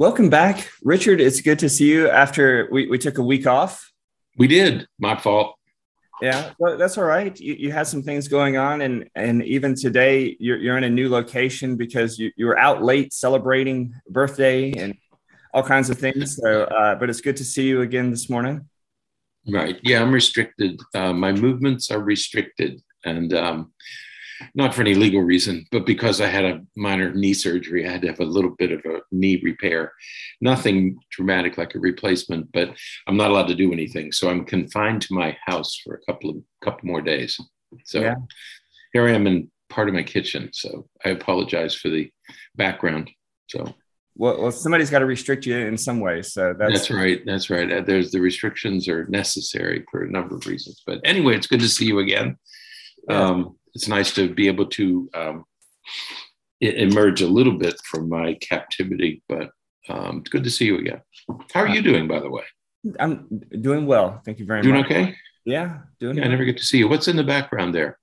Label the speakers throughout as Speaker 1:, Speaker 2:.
Speaker 1: Welcome back, Richard. It's good to see you after we, we took a week off.
Speaker 2: We did. My fault.
Speaker 1: Yeah, well, that's all right. You, you had some things going on, and and even today you're, you're in a new location because you, you were out late celebrating birthday and all kinds of things. So, uh, but it's good to see you again this morning.
Speaker 2: Right. Yeah, I'm restricted. Uh, my movements are restricted, and um, not for any legal reason, but because I had a minor knee surgery, I had to have a little bit of a knee repair. Nothing dramatic like a replacement, but I'm not allowed to do anything. So I'm confined to my house for a couple of couple more days. So yeah. here I am in part of my kitchen. So I apologize for the background. So
Speaker 1: well, well somebody's got to restrict you in some way. So
Speaker 2: that's, that's right. That's right. Uh, there's the restrictions are necessary for a number of reasons. But anyway, it's good to see you again. Um, it's nice to be able to um, emerge a little bit from my captivity, but um, it's good to see you again. How are you doing, by the way?
Speaker 1: I'm doing well. Thank you very
Speaker 2: doing
Speaker 1: much.
Speaker 2: Doing okay?
Speaker 1: Yeah, doing.
Speaker 2: Yeah, well. I never get to see you. What's in the background there?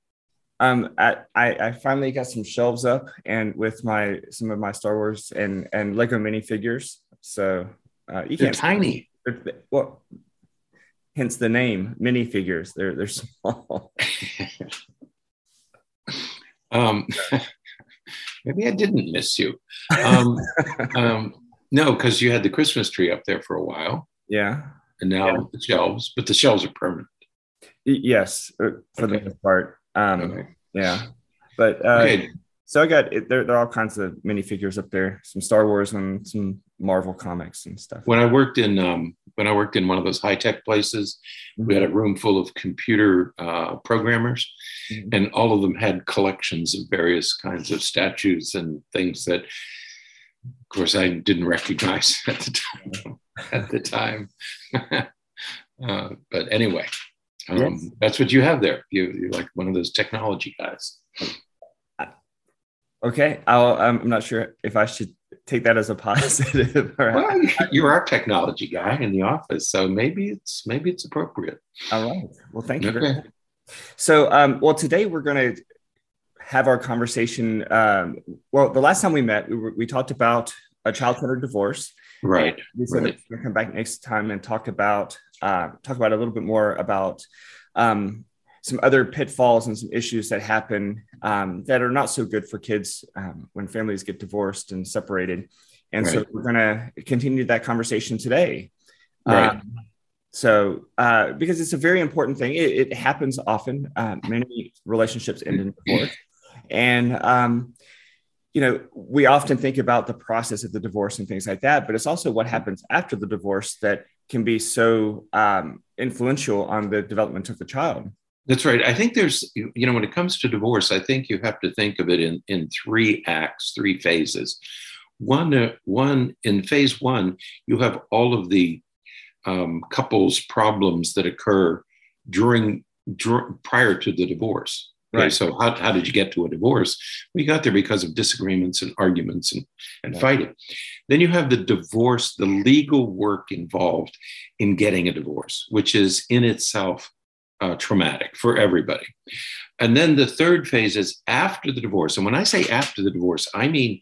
Speaker 1: Um, I, I, finally got some shelves up and with my some of my Star Wars and and Lego minifigures. So
Speaker 2: uh, you they're can't tiny.
Speaker 1: They're, well, hence the name minifigures. They're they're small.
Speaker 2: Um, maybe I didn't miss you. Um, um, no, because you had the Christmas tree up there for a while.
Speaker 1: Yeah.
Speaker 2: And now yeah. the shelves, but the shelves are permanent.
Speaker 1: Yes, uh, for okay. the most part. Um, okay. Yeah. But uh, okay. so I got it, there, there are all kinds of minifigures up there, some Star Wars and some Marvel comics and stuff.
Speaker 2: When I worked in um, when I worked in one of those high tech places, mm-hmm. we had a room full of computer uh, programmers, mm-hmm. and all of them had collections of various kinds of statues and things that, of course, I didn't recognize at the time. at the time, uh, but anyway, um, yes. that's what you have there. You, you're like one of those technology guys.
Speaker 1: Okay, I'll, I'm not sure if I should take that as a positive.
Speaker 2: well, you're our technology guy in the office, so maybe it's maybe it's appropriate.
Speaker 1: All right. Well, thank you. Okay. So, um, well, today we're going to have our conversation. Um, well, the last time we met, we, were, we talked about a child-centered divorce.
Speaker 2: Right.
Speaker 1: We said
Speaker 2: right.
Speaker 1: we're come back next time and talk about uh, talk about a little bit more about um, some other pitfalls and some issues that happen um, that are not so good for kids um, when families get divorced and separated. And right. so we're going to continue that conversation today. Right. Um, so, uh, because it's a very important thing, it, it happens often. Uh, many relationships end in divorce. And, um, you know, we often think about the process of the divorce and things like that, but it's also what happens after the divorce that can be so um, influential on the development of the child.
Speaker 2: That's right. I think there's, you know, when it comes to divorce, I think you have to think of it in, in three acts, three phases. One, uh, one in phase one, you have all of the um, couples problems that occur during, dur- prior to the divorce. Okay, right. so how, how did you get to a divorce? We got there because of disagreements and arguments and, and right. fighting. Then you have the divorce, the legal work involved in getting a divorce, which is in itself uh, traumatic for everybody. And then the third phase is after the divorce. And when I say after the divorce, I mean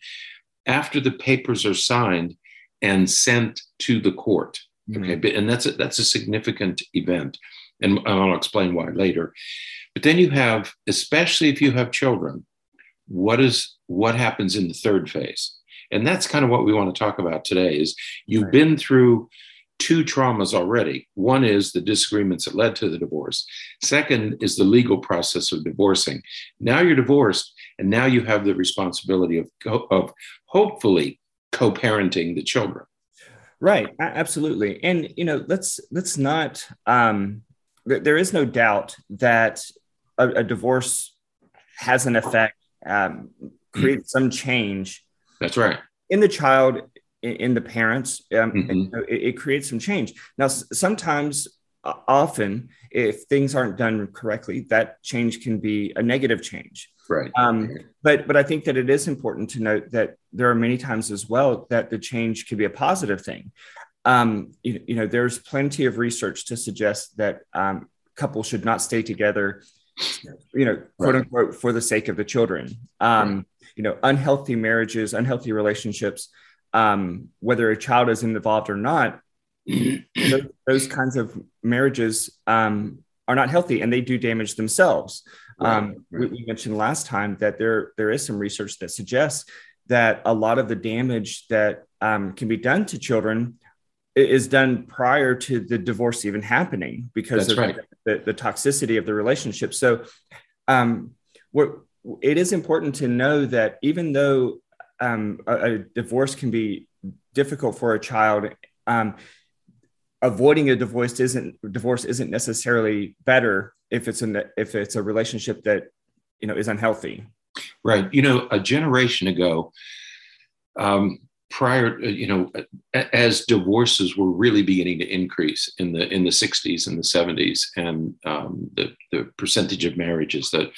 Speaker 2: after the papers are signed and sent to the court. Mm-hmm. Okay, and that's a, that's a significant event, and I'll explain why later. But then you have, especially if you have children, what is what happens in the third phase, and that's kind of what we want to talk about today. Is you've right. been through two traumas already. One is the disagreements that led to the divorce. Second is the legal process of divorcing. Now you're divorced, and now you have the responsibility of, of hopefully co-parenting the children.
Speaker 1: Right, absolutely. And you know, let's let's not. Um, there is no doubt that a, a divorce has an effect, um, creates some change.
Speaker 2: That's right.
Speaker 1: In the child in, the parents. Um, mm-hmm. it, it, creates some change. Now, sometimes, uh, often, if things aren't done correctly, that change can be a negative change.
Speaker 2: Right.
Speaker 1: Um, but but I think that it is important to note that there are many times as well that the change can be a positive thing. Um, you, you know, there's plenty of research to suggest that um, couples should not stay together you know, quote right. unquote, for the sake of the children. Um, right. You know, unhealthy marriages, unhealthy relationships um, whether a child is involved or not, those, those, kinds of marriages um, are not healthy and they do damage themselves. Right, um, right. We, we, mentioned last time that there there is some research that suggests that a lot of the damage that um, can be done to children is done prior to the divorce even happening because That's of right. the, the, toxicity of the relationship. So, um, what it is important to know that even though um, a, a, divorce can be difficult for a child, um, avoiding a divorce isn't divorce isn't necessarily better if it's an if it's a relationship that you know is unhealthy.
Speaker 2: Right. You know, a generation ago, um, prior, uh, you know, as divorces were really beginning to increase in the in the 60s and the 70s, and um, the the percentage of marriages that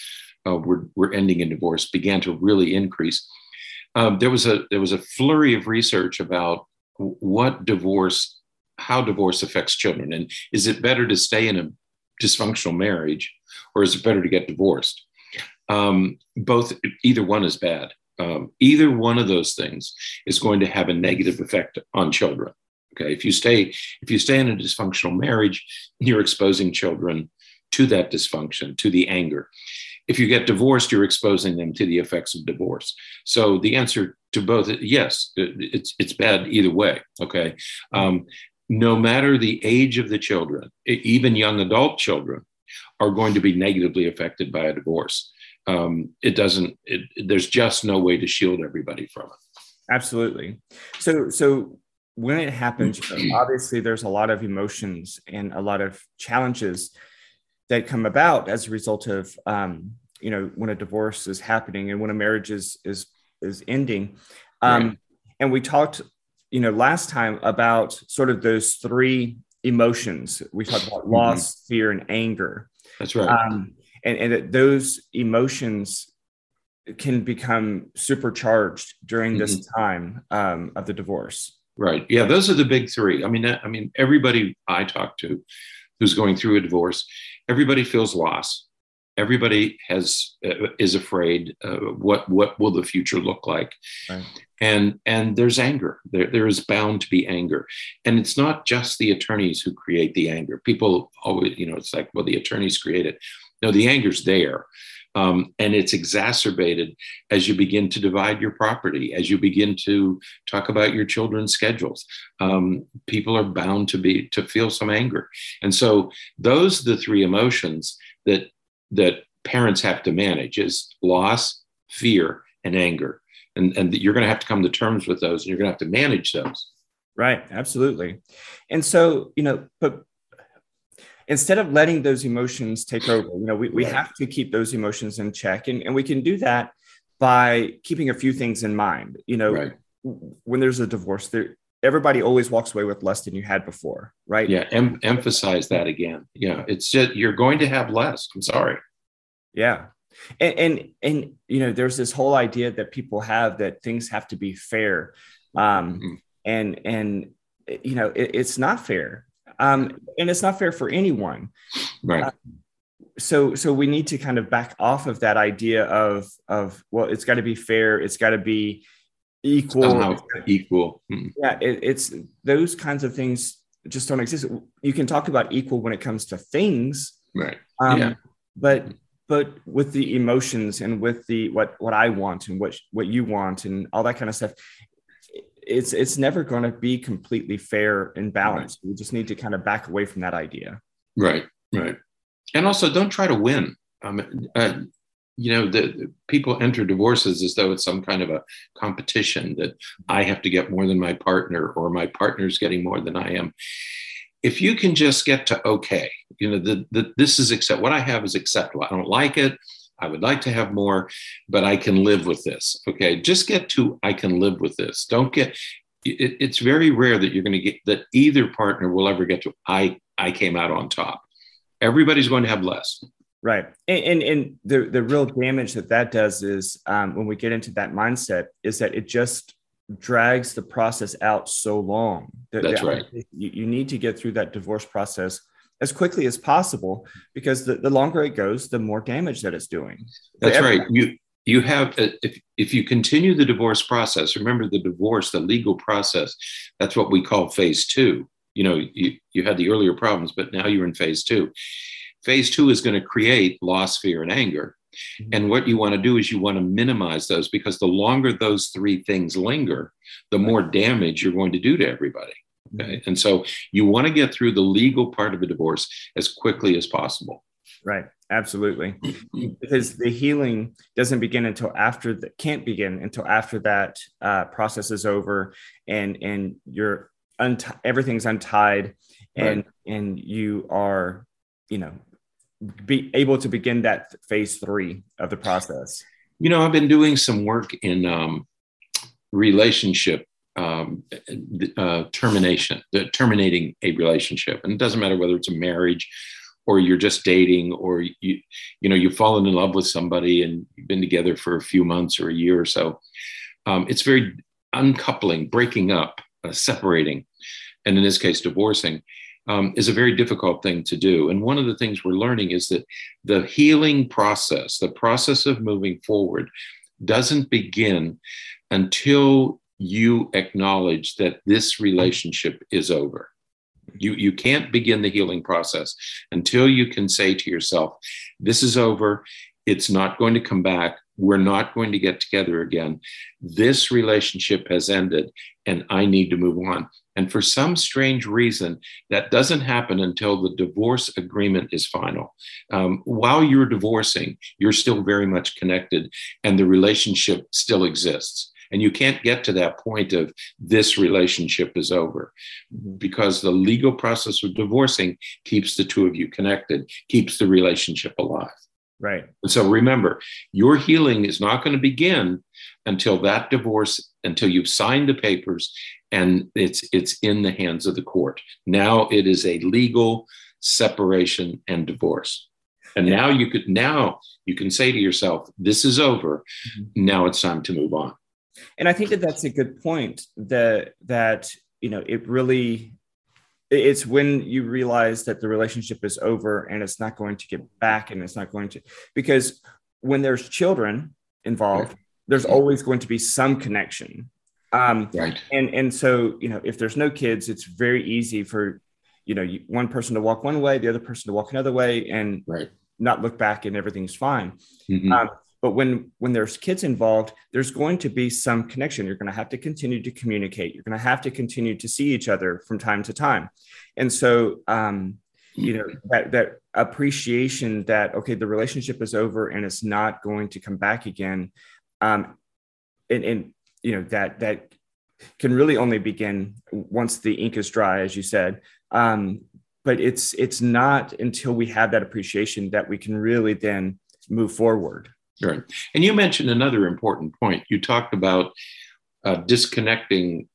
Speaker 2: uh, were were ending in divorce began to really increase. Um, there was a there was a flurry of research about what divorce, how divorce affects children, and is it better to stay in a dysfunctional marriage, or is it better to get divorced? Um, both, either one is bad. Um, either one of those things is going to have a negative effect on children. Okay, if you stay if you stay in a dysfunctional marriage, you're exposing children to that dysfunction, to the anger. If you get divorced, you're exposing them to the effects of divorce. So the answer to both, yes, it's it's bad either way. Okay, um, no matter the age of the children, even young adult children are going to be negatively affected by a divorce um, it doesn't it, there's just no way to shield everybody from it
Speaker 1: absolutely so so when it happens obviously there's a lot of emotions and a lot of challenges that come about as a result of um, you know when a divorce is happening and when a marriage is is is ending um, right. and we talked you know last time about sort of those three emotions we talked about mm-hmm. loss fear and anger
Speaker 2: that's right um,
Speaker 1: and, and that those emotions can become supercharged during mm-hmm. this time um, of the divorce.
Speaker 2: Right. Yeah, those are the big three. I mean, I mean, everybody I talk to who's going through a divorce, everybody feels loss. Everybody has uh, is afraid. Uh, what what will the future look like? Right. And and there's anger. There there is bound to be anger, and it's not just the attorneys who create the anger. People always, you know, it's like well, the attorneys create it. No, the anger's there. Um, and it's exacerbated as you begin to divide your property, as you begin to talk about your children's schedules. Um, people are bound to be to feel some anger, and so those are the three emotions that that parents have to manage: is loss, fear, and anger. And, and you're going to have to come to terms with those, and you're going to have to manage those.
Speaker 1: Right, absolutely. And so, you know, but instead of letting those emotions take over, you know, we, we have to keep those emotions in check. And, and we can do that by keeping a few things in mind. You know, right. when there's a divorce, there everybody always walks away with less than you had before, right?
Speaker 2: Yeah, em- emphasize that again. Yeah, it's just you're going to have less. I'm sorry.
Speaker 1: Yeah. And, and and you know, there's this whole idea that people have that things have to be fair. Um mm-hmm. and and you know, it, it's not fair um, and it's not fair for anyone.
Speaker 2: Right. Uh,
Speaker 1: so so we need to kind of back off of that idea of of well, it's got to be fair. It's got to be equal.
Speaker 2: equal.
Speaker 1: Mm-hmm. Yeah, it, it's those kinds of things just don't exist. You can talk about equal when it comes to things,
Speaker 2: right? Um, yeah.
Speaker 1: But but with the emotions and with the what what I want and what what you want and all that kind of stuff, it's it's never going to be completely fair and balanced. Right. We just need to kind of back away from that idea.
Speaker 2: Right, right, and also don't try to win. Um, uh, you know, the, the, people enter divorces as though it's some kind of a competition that I have to get more than my partner or my partner's getting more than I am. If you can just get to okay, you know, the, the this is accept what I have is acceptable. I don't like it. I would like to have more, but I can live with this. Okay. Just get to I can live with this. Don't get it, it's very rare that you're going to get that either partner will ever get to I I came out on top. Everybody's going to have less.
Speaker 1: Right. And, and, and the, the real damage that that does is um, when we get into that mindset is that it just drags the process out so long.
Speaker 2: That, That's that, right.
Speaker 1: You, you need to get through that divorce process as quickly as possible because the, the longer it goes, the more damage that it's doing.
Speaker 2: That's right. You you have uh, if, if you continue the divorce process remember the divorce the legal process that's what we call phase two you know you, you had the earlier problems but now you're in phase two phase two is going to create loss fear and anger mm-hmm. and what you want to do is you want to minimize those because the longer those three things linger the more damage you're going to do to everybody okay mm-hmm. and so you want to get through the legal part of a divorce as quickly as possible
Speaker 1: Right. Absolutely. because the healing doesn't begin until after that can't begin until after that uh, process is over and and you're unt- everything's untied and right. and you are you know be able to begin that phase three of the process
Speaker 2: you know i've been doing some work in um, relationship um, uh, termination terminating a relationship. And it doesn't matter whether it's a marriage or you're just dating or you you know you've fallen in love with somebody and you've been together for a few months or a year or so. Um, it's very uncoupling breaking up uh, separating and in this case divorcing um, is a very difficult thing to do. And one of the things we're learning is that the healing process the process of moving forward doesn't begin until you acknowledge that this relationship is over you, you can't begin the healing process until you can say to yourself, This is over. It's not going to come back. We're not going to get together again. This relationship has ended, and I need to move on. And for some strange reason, that doesn't happen until the divorce agreement is final. Um, while you're divorcing, you're still very much connected, and the relationship still exists. And you can't get to that point of this relationship is over because the legal process of divorcing keeps the two of you connected, keeps the relationship alive.
Speaker 1: Right.
Speaker 2: And so remember, your healing is not going to begin until that divorce, until you've signed the papers and it's it's in the hands of the court. Now it is a legal separation and divorce. And now you could now you can say to yourself, this is over. Mm-hmm. Now it's time to move on
Speaker 1: and i think that that's a good point that that you know it really it's when you realize that the relationship is over and it's not going to get back and it's not going to because when there's children involved there's always going to be some connection. Um right. and and so you know if there's no kids it's very easy for you know one person to walk one way the other person to walk another way and
Speaker 2: right.
Speaker 1: not look back and everything's fine. Mm-hmm. um, but when when there's kids involved there's going to be some connection. You're going to have to continue to communicate. You're going to have to continue to see each other from time to time. And so um, you know that that appreciation that okay the relationship is over and it's not going to come back again um, and, and you know that that can really only begin once the ink is dry as you said. Um, but it's it's not until we have that appreciation that we can really then move forward
Speaker 2: Right. And you mentioned another important point. You talked about uh, disconnecting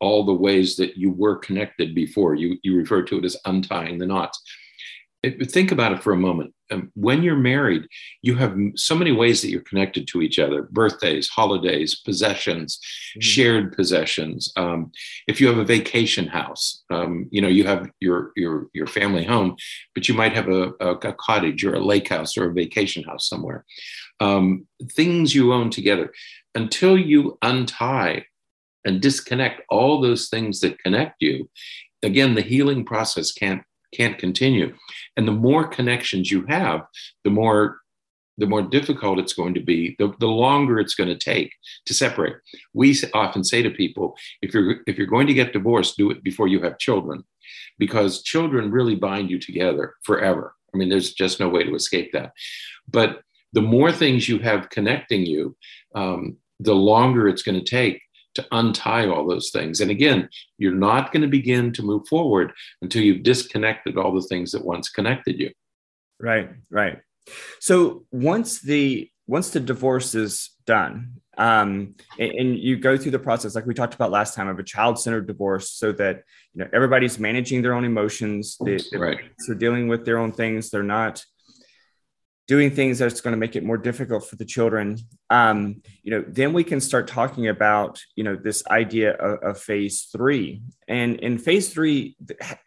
Speaker 2: all the ways that you were connected before. You, you referred to it as untying the knots. It, think about it for a moment. Um, when you're married, you have so many ways that you're connected to each other birthdays, holidays, possessions, mm-hmm. shared possessions. Um, if you have a vacation house, um, you know, you have your, your, your family home, but you might have a, a, a cottage or a lake house or a vacation house somewhere um, things you own together. Until you untie and disconnect all those things that connect you again the healing process can't can't continue. And the more connections you have the more the more difficult it's going to be the, the longer it's going to take to separate. We often say to people if you're if you're going to get divorced do it before you have children because children really bind you together forever. I mean there's just no way to escape that. But the more things you have connecting you, um, the longer it's going to take to untie all those things. And again, you're not going to begin to move forward until you've disconnected all the things that once connected you.
Speaker 1: Right, right. So once the once the divorce is done, um, and, and, you go through the process like we talked about last time of a child-centered divorce, so that you know everybody's managing their own emotions, they, right. they're dealing with their own things. They're not doing things that's going to make it more difficult for the children um, you know then we can start talking about you know this idea of, of phase three and in phase three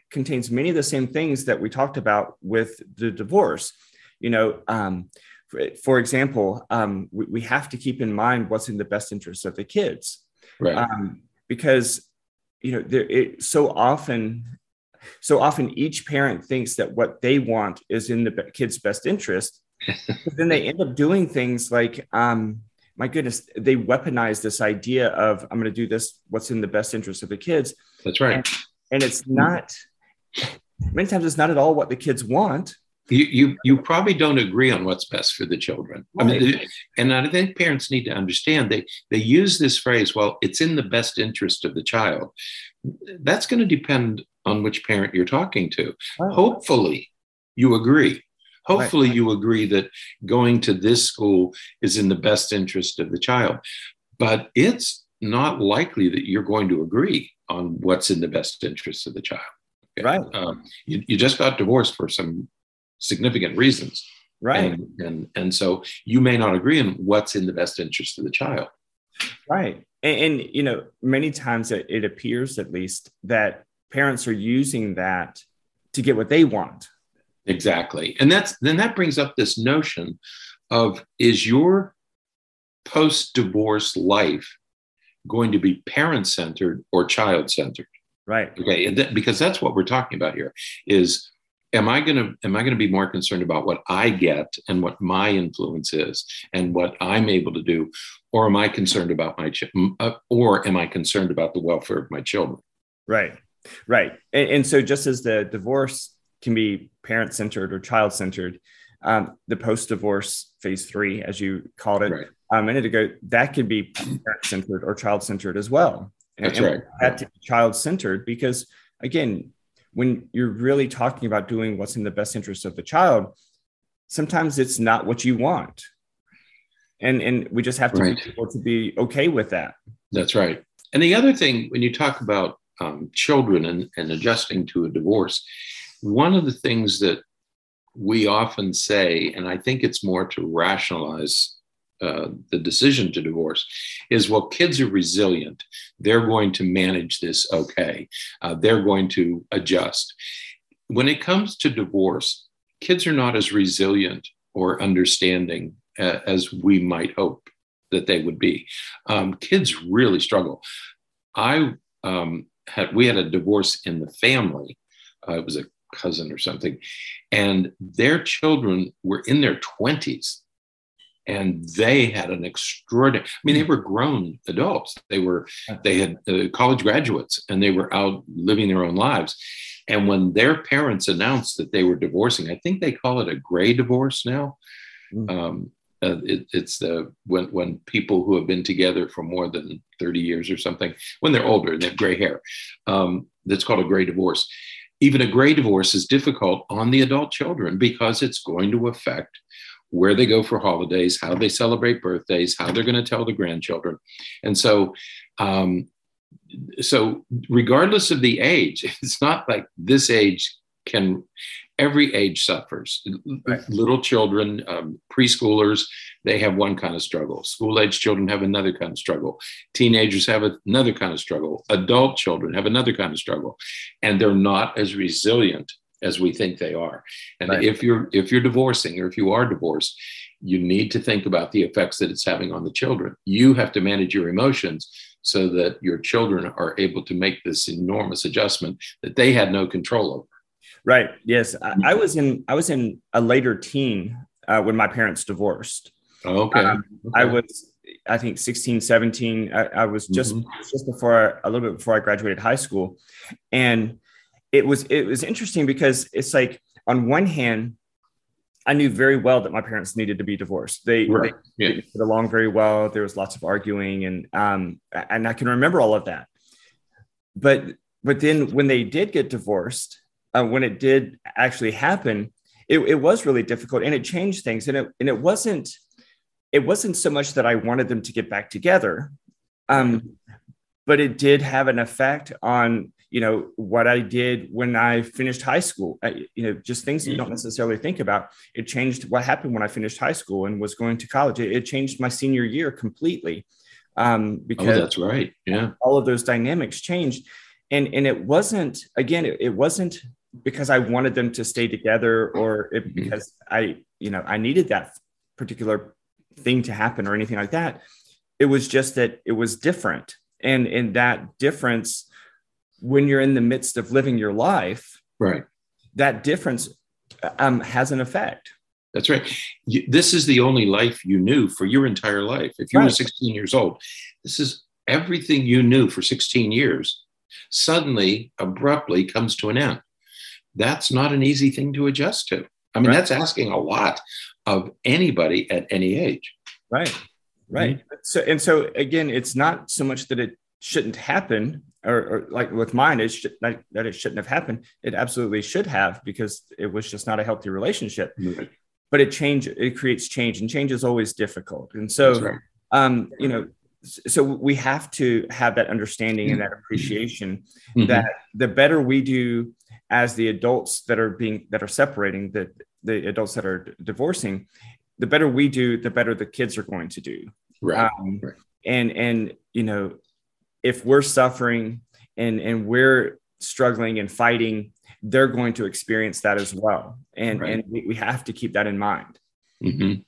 Speaker 1: contains many of the same things that we talked about with the divorce you know um, for, for example, um, we, we, have to keep in mind what's in the best interest of the kids,
Speaker 2: right? Um,
Speaker 1: because you know, there it, so often, so often each parent thinks that what they want is in the kid's best interest. Then they end up doing things like, um, my goodness, they weaponize this idea of I'm going to do this. What's in the best interest of the kids?
Speaker 2: That's right.
Speaker 1: And, and it's not. Many times, it's not at all what the kids want
Speaker 2: you, you you probably don't agree on what's best for the children. I mean, and I think parents need to understand they they use this phrase, well, it's in the best interest of the child. That's going to depend on which parent you're talking to. Hopefully, you agree. Hopefully, right. you agree that going to this school is in the best interest of the child. But it's not likely that you're going to agree on what's in the best interest of the child.
Speaker 1: Okay? Right.
Speaker 2: Um, you, you just got divorced for some significant reasons.
Speaker 1: Right.
Speaker 2: And, and, and so you may not agree on what's in the best interest of the child.
Speaker 1: Right. And, and you know, many times it, it appears at least that parents are using that to get what they want.
Speaker 2: Exactly. And that's then that brings up this notion of is your post divorce life going to be parent centered or child centered?
Speaker 1: Right.
Speaker 2: Okay. And that, because that's what we're talking about here is am i going to am i going to be more concerned about what i get and what my influence is and what i'm able to do or am i concerned about my ch- uh, or am i concerned about the welfare of my children
Speaker 1: right right and, and so just as the divorce can be parent centered or child centered um, the post divorce phase three as you called it right. a minute ago that could be parent centered or child centered as well
Speaker 2: that's and, right
Speaker 1: that child centered because again when you're really talking about doing what's in the best interest of the child, sometimes it's not what you want. And, and we just have to right. be able to be okay with that.
Speaker 2: That's right. And the other thing, when you talk about um, children and, and adjusting to a divorce, one of the things that we often say, and I think it's more to rationalize uh, the decision to divorce is well kids are resilient. They're going to manage this okay. Uh, they're going to adjust. When it comes to divorce kids are not as resilient or understanding uh, as we might hope that they would be. Um, kids really struggle. I um, had we had a divorce in the family. Uh, it was a cousin or something. And their children were in their 20s and they had an extraordinary i mean they were grown adults. They were they had uh, college graduates and they were out living their own lives. And when their parents announced that they were divorcing i think they call it a gray divorce now. Mm. um, uh, it, it's the when when people who have been together for more than 30 years or something when they're older and they have gray hair um, that's called a gray divorce even a gray divorce is difficult on the adult children because it's going to affect where they go for holidays, how they celebrate birthdays, how they're going to tell the grandchildren. And so, um, so regardless of the age, it's not like this age can, every age suffers. Right. Little children, um, preschoolers, they have one kind of struggle. School age children have another kind of struggle. Teenagers have another kind of struggle. Adult children have another kind of struggle. And they're not as resilient as we think they are. And right. if you're if you're divorcing or if you are divorced, you need to think about the effects that it's having on the children. You have to manage your emotions so that your children are able to make this enormous adjustment that they had no control over.
Speaker 1: Right. Yes, I, I was in I was in a later teen uh, when my parents divorced.
Speaker 2: Okay. Um,
Speaker 1: okay. I was I think 16, 17. I, I was just mm-hmm. just before a little bit before I graduated high school, and it was it was interesting because it's like on one hand I knew very well that my parents needed to be divorced. They, right. they, yeah. they get along very well. There was lots of arguing, and um, and I can remember all of that. But but then when they did get divorced, uh, when it did actually happen, it, it was really difficult, and it changed things. And it and it wasn't it wasn't so much that I wanted them to get back together, um, but it did have an effect on you know what i did when i finished high school. I, you know just things you don't mm-hmm. necessarily think about. It changed what happened when i finished high school and was going to college. It, it changed my senior year completely um,
Speaker 2: because oh, that's right. Yeah.
Speaker 1: all of those dynamics changed. And and it wasn't again it, it wasn't because i wanted them to stay together or it, mm-hmm. because i you know i needed that particular thing to happen or anything like that. It was just that it was different. And in that difference, when you're in the midst of living your life,
Speaker 2: right,
Speaker 1: that difference um, has an effect.
Speaker 2: That's right. You, this is the only life you knew for your entire life. If you right. were 16 years old, this is everything you knew for 16 years suddenly, abruptly comes to an end. That's not an easy thing to adjust to. I mean, right. that's asking a lot of anybody at any age.
Speaker 1: Right. Right. Mm-hmm. So, and so again, it's not so much that it shouldn't happen or, or like with mine, it's sh- that it shouldn't have happened. It absolutely should have because it was just not a healthy relationship. Right. But it change, it creates change, and change is always difficult. And so, right. um, you know, so we have to have that understanding and that appreciation mm-hmm. that the better we do as the adults that are being that are separating the the adults that are divorcing the better we do the better the kids are going to do
Speaker 2: right, um,
Speaker 1: right. and and you know if we're suffering and and we're struggling and fighting they're going to experience that as well and right. and we, we, have to keep that in mind
Speaker 2: mm-hmm.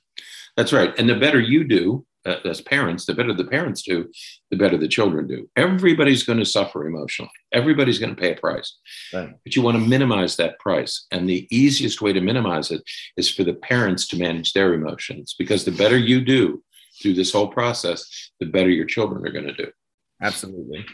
Speaker 2: that's right and the better you do Uh, as parents, the better the parents do, the better the children do. Everybody's going to suffer emotionally. Everybody's going to pay a price. Right. But you want to minimize that price. And the easiest way to minimize it is for the parents to manage their emotions because the better you do through this whole process, the better your children are going to do.
Speaker 1: Absolutely.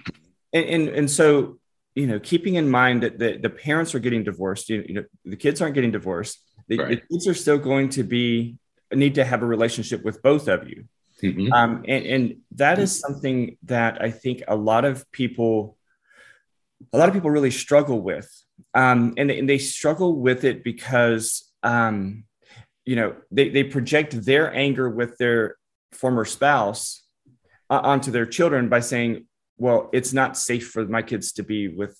Speaker 1: And, and, and so, you know, keeping in mind that the, the parents are getting divorced, you know, the kids aren't getting divorced. The, right. the kids are still going to be need to have a relationship with both of you Mm-hmm. Um, and, and that is something that I think a lot of people, a lot of people really struggle with. Um, and, and they struggle with it because, um, you know, they, they project their anger with their former spouse uh, onto their children by saying, well, it's not safe for my kids to be with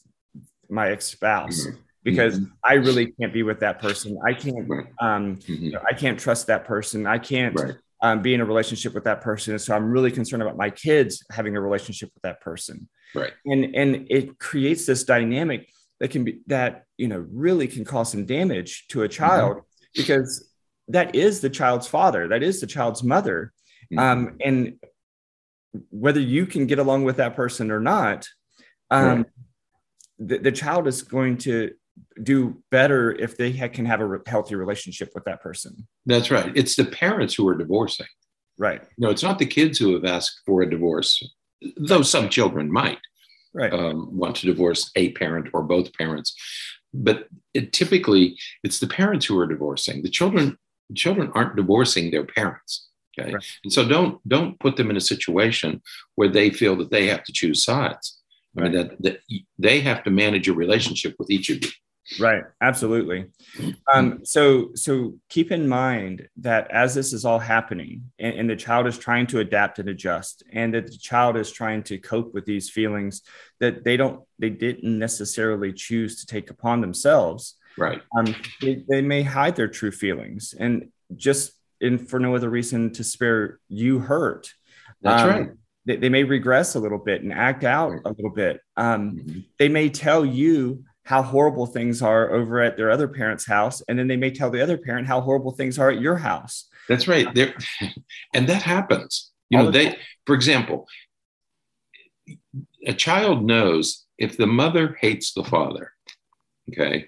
Speaker 1: my ex spouse. Mm-hmm because mm-hmm. I really can't be with that person. I can't, um, mm-hmm. you know, I can't trust that person. I can't, right um, be in a relationship with that person. So I'm really concerned about my kids having a relationship with that person.
Speaker 2: Right.
Speaker 1: And and it creates this dynamic that can be that you know really can cause some damage to a mm-hmm. child mm-hmm. because that is the child's father, that is the child's mother. Mm-hmm. Um, and whether you can get along with that person or not, um, right. the, the child is going to do better if they ha- can have a re- healthy relationship with that person.
Speaker 2: That's right. It's the parents who are divorcing.
Speaker 1: Right.
Speaker 2: No, it's not the kids who have asked for a divorce, though some children might
Speaker 1: right.
Speaker 2: um, want to divorce a parent or both parents. But it, typically, it's the parents who are divorcing. The children, children aren't divorcing their parents. Okay, right. and so don't don't put them in a situation where they feel that they have to choose sides. Right. I mean, that, that they have to manage a relationship with each of you.
Speaker 1: Right. Absolutely. Um, so, so keep in mind that as this is all happening and, and, the child is trying to adapt and adjust, and that the child is trying to cope with these feelings that they don't, they didn't necessarily choose to take upon themselves.
Speaker 2: Right.
Speaker 1: Um, they, they may hide their true feelings and just in for no other reason to spare you hurt.
Speaker 2: That's um, right.
Speaker 1: They, they, may regress a little bit and act out a little bit. Um, mm-hmm. They may tell you how horrible things are over at their other parent's house and then they may tell the other parent how horrible things are at your house.
Speaker 2: That's right. There and that happens. You know they for example a child knows if the mother hates the father okay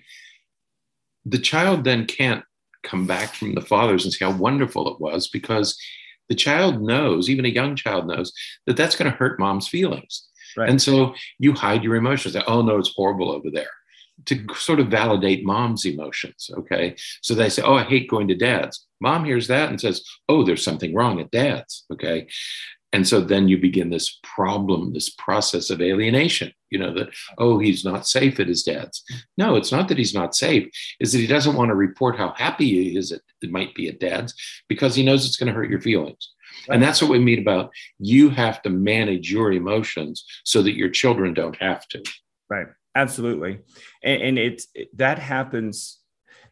Speaker 2: the child then can't come back from the fathers and say how wonderful it was because the child knows even a young child knows that that's going to hurt mom's feelings. Right. and so you hide your emotions. Oh no it's horrible over there to sort of validate mom's emotions. Okay. So they say, Oh, I hate going to dad's. Mom hears that and says, Oh, there's something wrong at dad's. Okay. And so then you begin this problem, this process of alienation, you know, that, oh, he's not safe at his dad's. No, it's not that he's not safe, is that he doesn't want to report how happy he is at, it might be at dad's because he knows it's going to hurt your feelings. Right. And that's what we mean about you have to manage your emotions so that your children don't have to.
Speaker 1: Right absolutely and, and it, it, that happens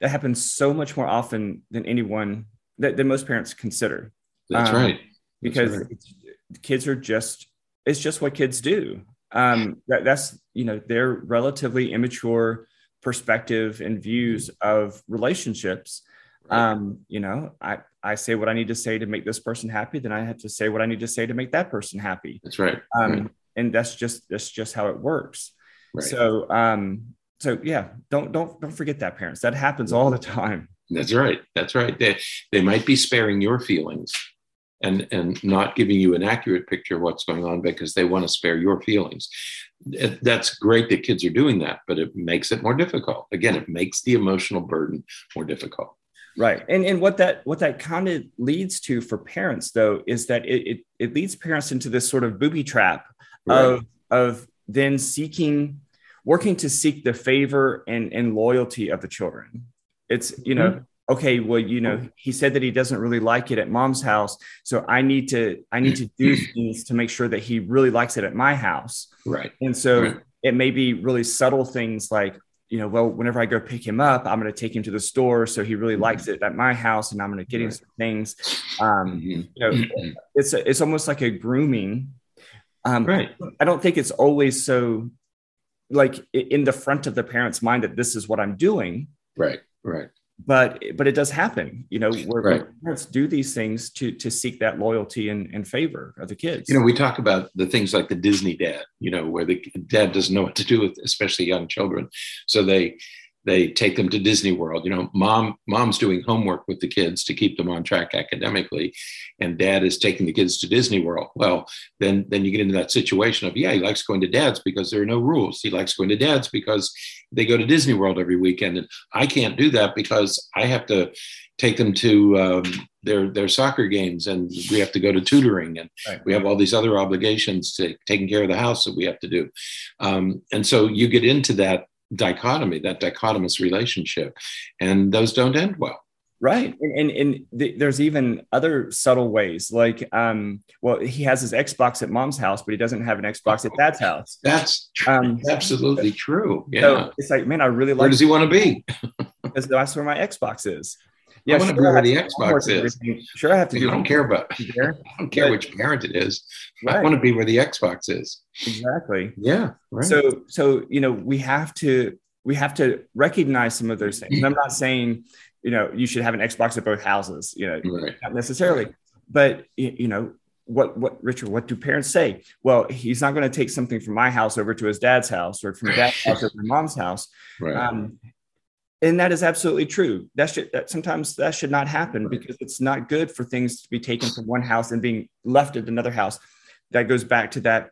Speaker 1: that happens so much more often than anyone that, than most parents consider
Speaker 2: that's um, right that's
Speaker 1: because right. kids are just it's just what kids do um that, that's you know their relatively immature perspective and views of relationships Um, you know, I I say what I need to say to make this person happy, then I have to say what I need to say to make that person happy.
Speaker 2: That's right.
Speaker 1: Um,
Speaker 2: right.
Speaker 1: and that's just that's just how it works.
Speaker 2: Right.
Speaker 1: So um, so yeah, don't don't don't forget that parents. That happens all the time.
Speaker 2: That's right. That's right. They they might be sparing your feelings and and not giving you an accurate picture of what's going on because they want to spare your feelings. That's great that kids are doing that, but it makes it more difficult. Again, it makes the emotional burden more difficult.
Speaker 1: Right. And and what that what that kind of leads to for parents though is that it it, it leads parents into this sort of booby trap right. of of then seeking working to seek the favor and, and loyalty of the children. It's, you know, mm-hmm okay well you know he said that he doesn't really like it at mom's house so i need to i need to do things to make sure that he really likes it at my house
Speaker 2: right
Speaker 1: and so
Speaker 2: right.
Speaker 1: it may be really subtle things like you know well whenever i go pick him up i'm going to take him to the store so he really mm-hmm. likes it at my house and i'm going to get right. him some things um mm-hmm. you know it's a, it's almost like a grooming um
Speaker 2: right.
Speaker 1: I don't think it's always so like in the front of the parent's mind that this is what i'm doing.
Speaker 2: Right right.
Speaker 1: But but it does happen you know where right. parents do these things to to seek that loyalty and, and favor of the kids.
Speaker 2: You know we talk about the things like the disney dad you know where the dad doesn't know what to do with especially young children. So they they take them to Disney World. You know, mom mom's doing homework with the kids to keep them on track academically, and dad is taking the kids to Disney World. Well, then then you get into that situation of yeah, he likes going to dad's because there are no rules. He likes going to dad's because they go to Disney World every weekend, and I can't do that because I have to take them to um, their their soccer games, and we have to go to tutoring, and right. we have all these other obligations to taking care of the house that we have to do, um, and so you get into that dichotomy, that dichotomous relationship, and those don't end well.
Speaker 1: Right, and and, and th- there's even other subtle ways, like um, well, he has his Xbox at mom's house, but he doesn't have an Xbox at dad's house.
Speaker 2: That's um, absolutely true. Yeah,
Speaker 1: so it's like, man, I really like.
Speaker 2: Where does he want to be?
Speaker 1: because that's where my Xbox is.
Speaker 2: Yeah, I want sure, to be where the Xbox is.
Speaker 1: Sure, I have to.
Speaker 2: I don't care about. I don't care which parent it is. Right. I want to be where the Xbox is.
Speaker 1: Exactly.
Speaker 2: Yeah.
Speaker 1: Right. So, so you know, we have to we have to recognize some of those things. And I'm not saying you know you should have an Xbox at both houses. You know, right. not necessarily, but you know. What what Richard? What do parents say? Well, he's not going to take something from my house over to his dad's house, or from dad's house over to my mom's house.
Speaker 2: Right. Um,
Speaker 1: and that is absolutely true that should that sometimes that should not happen because it's not good for things to be taken from one house and being left at another house that goes back to that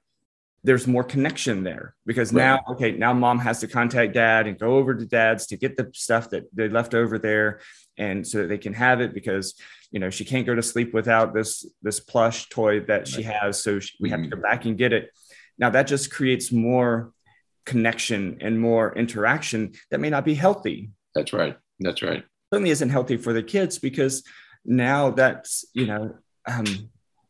Speaker 1: there's more connection there because right. now okay now mom has to contact dad and go over to dad's to get the stuff that they left over there and so that they can have it because you know she can't go to sleep without this this plush toy that right. she has so she, we mm-hmm. have to go mm-hmm. back and get it now that just creates more connection and more interaction that may not be healthy
Speaker 2: that's right. That's right.
Speaker 1: Certainly isn't healthy for the kids because now that's you know, um,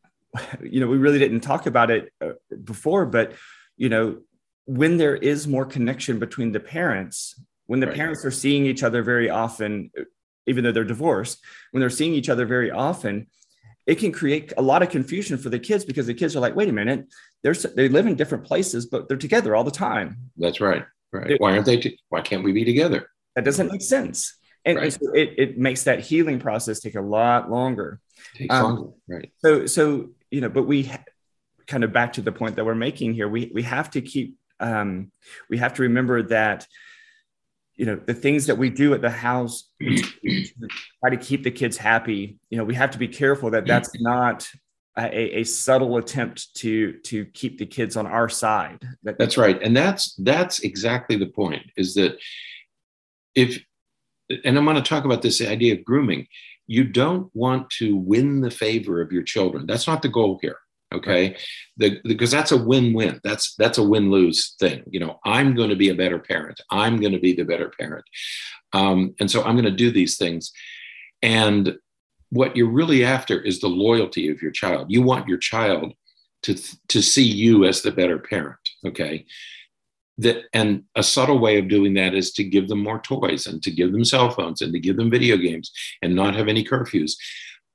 Speaker 1: you know, we really didn't talk about it uh, before, but you know, when there is more connection between the parents, when the right. parents are seeing each other very often, even though they're divorced, when they're seeing each other very often, it can create a lot of confusion for the kids because the kids are like, wait a minute, they're, they live in different places, but they're together all the time.
Speaker 2: That's right. Right. Why aren't they? T- why can't we be together?
Speaker 1: That doesn't make sense. And, right. so it, it makes that healing process take a lot longer.
Speaker 2: Takes um, longer, right?
Speaker 1: So, so you know, but we kind of back to the point that we're making here. We we have to keep um, we have to remember that you know the things that we do at the house try to keep the kids happy. You know, we have to be careful that that's not a, a, subtle attempt to to keep the kids on our side.
Speaker 2: That, that's right, and that's that's exactly the point. Is that if and I'm going to talk about this idea of grooming. You don't want to win the favor of your children. That's not the goal here. Okay. The, because that's a win-win. That's that's a win-lose thing. You know, I'm going to be a better parent. I'm going to be the better parent. Um, and so I'm going to do these things. And what you're really after is the loyalty of your child. You want your child to, to see you as the better parent. Okay that and a subtle way of doing that is to give them more toys and to give them cell phones and to give them video games and not have any curfews